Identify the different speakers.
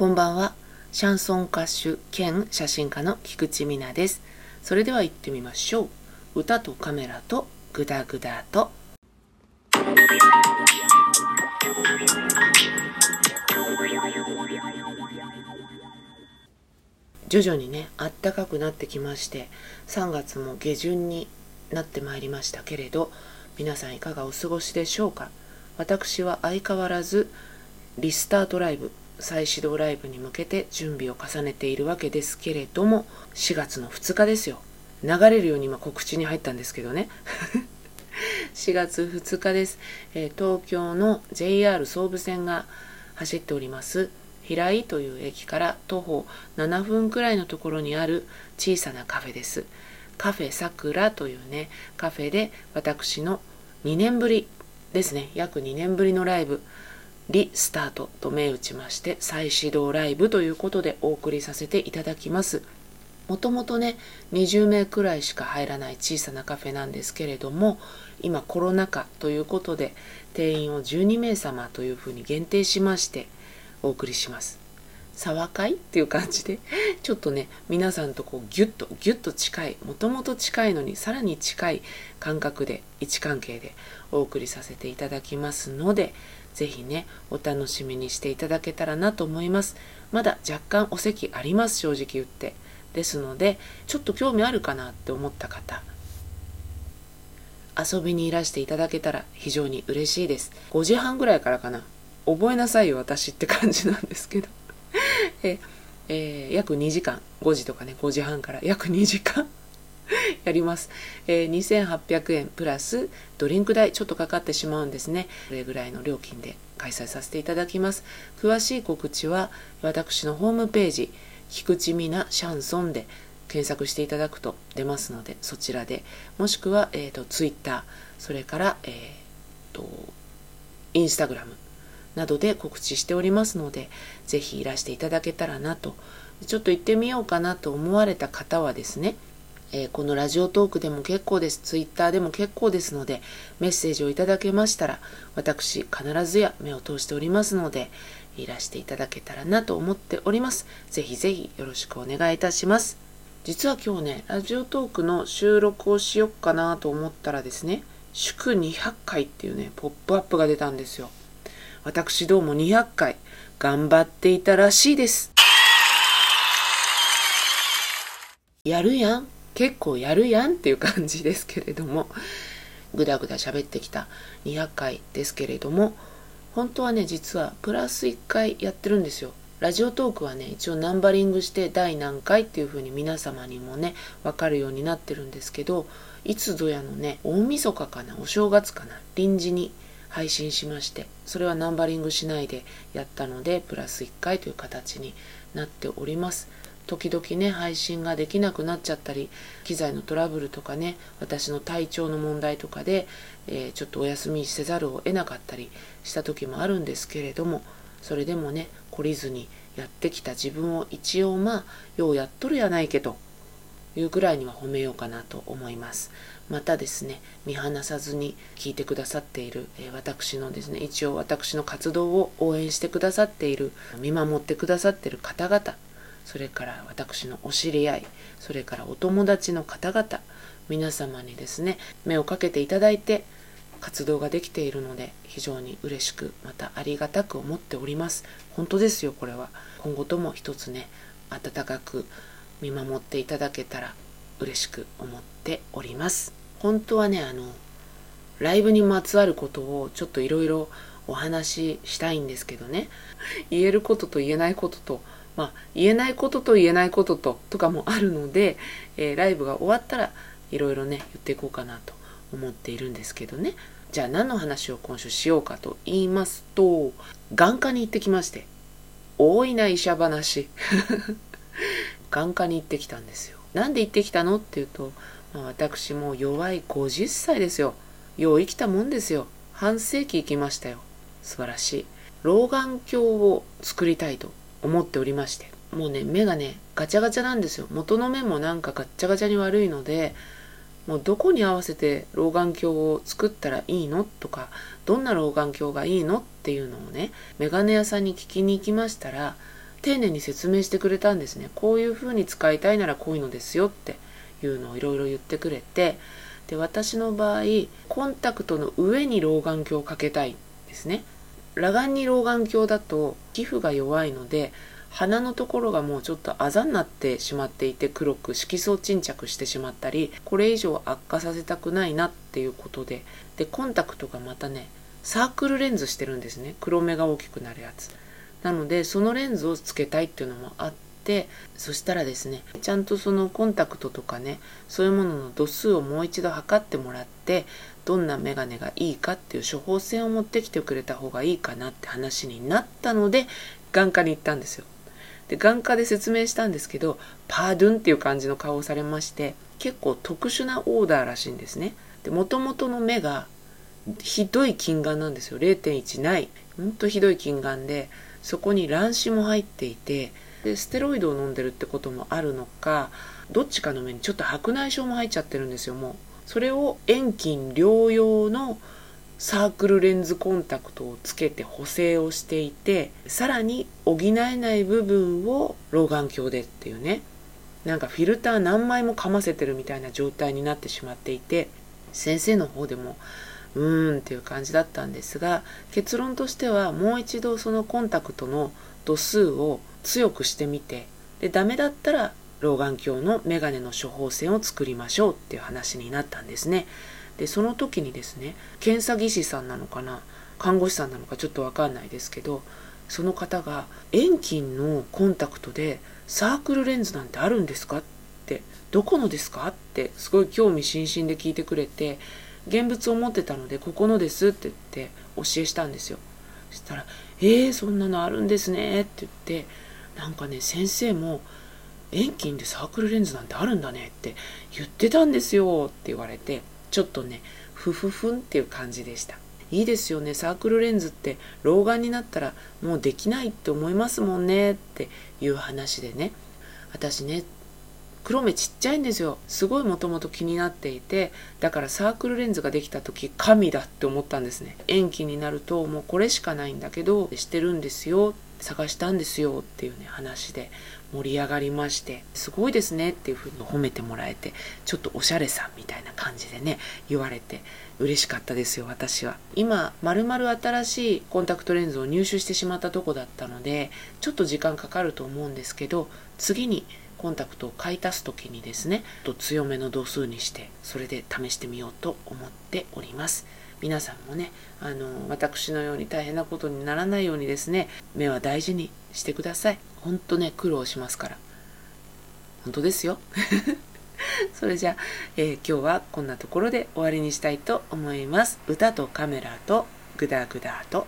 Speaker 1: こんばんは。シャンソン歌手兼写真家の菊池美奈です。それでは行ってみましょう。歌とカメラとグダグダと。徐々にね、あったかくなってきまして、3月も下旬になってまいりましたけれど、皆さんいかがお過ごしでしょうか？私は相変わらずリスタートライブ再始動ライブに向けて準備を重ねているわけですけれども4月の2日ですよ。流れるように今告知に入ったんですけどね。4月2日です、えー東京の JR 総武線が走っております平井という駅から徒歩7分くらいのところにある小さなカフェです。カフェさくらというねカフェで私の2年ぶりですね。約2年ぶりのライブ。リスタートと銘打ちまして再始動ライブということでお送りさせていただきます。もともとね20名くらいしか入らない小さなカフェなんですけれども今コロナ禍ということで定員を12名様というふうに限定しましてお送りします。沢会っていう感じでちょっとね皆さんとこうギュッとギュッと近いもともと近いのにさらに近い感覚で位置関係でお送りさせていただきますのでぜひねお楽しみにしていただけたらなと思います。まだ若干お席あります正直言って。ですのでちょっと興味あるかなって思った方遊びにいらしていただけたら非常に嬉しいです。5時半ぐらいからかな。覚えなさいよ私って感じなんですけど。ええー約2時間。5時とかね5時半から。約2時間。やります、えー2800円プラスドリンク代ちょっとかかってしまうんですね。それぐらいの料金で開催させていただきます。詳しい告知は私のホームページ菊池美奈シャンソンで検索していただくと出ますのでそちらで。もしくは、えー、とツイッターそれから、えー、とインスタグラムなどで告知しておりますのでぜひいらしていただけたらなと。ちょっと行ってみようかなと思われた方はですねえーこのラジオトークでも結構です。ツイッターでも結構ですので、メッセージをいただけましたら、私必ずや目を通しておりますので、いらしていただけたらなと思っております。ぜひぜひよろしくお願いいたします。実は今日ね、ラジオトークの収録をしよっかなと思ったらですね、祝200回っていうね、ポップアップが出たんですよ。私どうも200回頑張っていたらしいです。やるやん結構やるやんっていう感じですけれども ぐだぐだ喋ってきた200回ですけれども本当はね実はプラス1回やってるんですよ。ラジオトークはね一応ナンバリングして第何回っていう風に皆様にもね分かるようになってるんですけどいつぞやのね大晦日かなお正月かな臨時に配信しましてそれはナンバリングしないでやったのでプラス1回という形になっております。時々ね配信ができなくなっちゃったり機材のトラブルとかね私の体調の問題とかで、えーちょっとお休みせざるを得なかったりした時もあるんですけれどもそれでもね懲りずにやってきた自分を一応まあようやっとるやないけというぐらいには褒めようかなと思います。またですね見放さずに聞いてくださっている、え私のですね一応私の活動を応援してくださっている見守ってくださっている方々それから私のお知り合いそれからお友達の方々皆様にですね目をかけていただいて活動ができているので非常に嬉しくまたありがたく思っております。本当ですよこれは。今後とも一つね温かく見守っていただけたら嬉しく思っております。本当はねあのライブにまつわることをちょっといろいろお話ししたいんですけどね。言えることと言えないこととまあ言えないことと言えないことととかもあるので、えーライブが終わったらいろいろね言っていこうかなと思っているんですけどね。じゃあ何の話を今週しようかと言いますと眼科に行ってきまして多いな医者話。眼科に行ってきたんですよ。なんで行ってきたのっていうと、まあ、私も弱い50歳ですよ。よう生きたもんですよ。半世紀生きましたよ。素晴らしい。老眼鏡を作りたいと。思っておりましてもうね目がねガチャガチャなんですよ。元の目もなんかガッチャガチャに悪いのでもうどこに合わせて老眼鏡を作ったらいいのとかどんな老眼鏡がいいのっていうのをねメガネ屋さんに聞きに行きましたら丁寧に説明してくれたんですね。こういう風に使いたいならこういうのですよっていうのをいろいろ言ってくれてで私の場合コンタクトの上に老眼鏡をかけたいんですね。裸眼に老眼鏡だと皮膚が弱いので鼻のところがもうちょっとあざになってしまっていて黒く色素沈着してしまったりこれ以上悪化させたくないなっていうことで。でコンタクトがまたねサークルレンズしてるんですね。黒目が大きくなるやつ。なのでそのレンズをつけたいっていうのもあってそしたらですねちゃんとそのコンタクトとかねそういうものの度数をもう一度測ってもらってどんなメガネがいいかっていう処方箋を持ってきてくれた方がいいかなって話になったので眼科に行ったんですよ。で眼科で説明したんですけどパードゥンっていう感じの顔をされまして結構特殊なオーダーらしいんですね。で元々の目がひどい近眼なんですよ。0.1ない。ほんとひどい近眼でそこに卵子も入っていてでステロイドを飲んでるってこともあるのかどっちかの目にちょっと白内障も入っちゃってるんですよもう。それを遠近両用のサークルレンズコンタクトをつけて補正をしていてさらに補えない部分を老眼鏡でっていうね。なんかフィルター何枚もかませてるみたいな状態になってしまっていて先生の方でもうーんっていう感じだったんですが結論としてはもう一度そのコンタクトの度数を強くしてみてでダメだったら老眼鏡のメガネの処方箋を作りましょうっていう話になったんですね。でその時にですね検査技師さんなのかな看護師さんなのかちょっと分かんないですけどその方が「遠近のコンタクトでサークルレンズなんてあるんですか?」って「どこのですか?」ってすごい興味津々で聞いてくれて現物を持ってたので「ここのです」って言って教えしたんですよそしたら「えー、そんなのあるんですね」って言ってなんかね先生も「遠近でサークルレンズなんてあるんだね」って言ってたんですよって言われてちょっとねふふふんっていう感じでした。いいですよねサークルレンズって老眼になったらもうできないって思いますもんねっていう話でね。私ね黒目ちっちゃいんですよ。すごいもともと気になっていてだからサークルレンズができた時神だって思ったんですね。延期になるともうこれしかないんだけどしてるんですよ。探したんですよっていうね話で。盛り上がりましてすごいですねっていうふうに褒めてもらえてちょっとおしゃれさんみたいな感じでね言われて嬉しかったですよ私は。今まるまる新しいコンタクトレンズを入手してしまったとこだったのでちょっと時間かかると思うんですけど次にコンタクトを買い足す時にですねと強めの度数にしてそれで試してみようと思っております。皆さんもねあの私のように大変なことにならないようにですね目は大事にしてください。ほんとね苦労しますから。本当ですよ。それじゃあ、えー、今日はこんなところで終わりにしたいと思います。歌とカメラとグダグダと。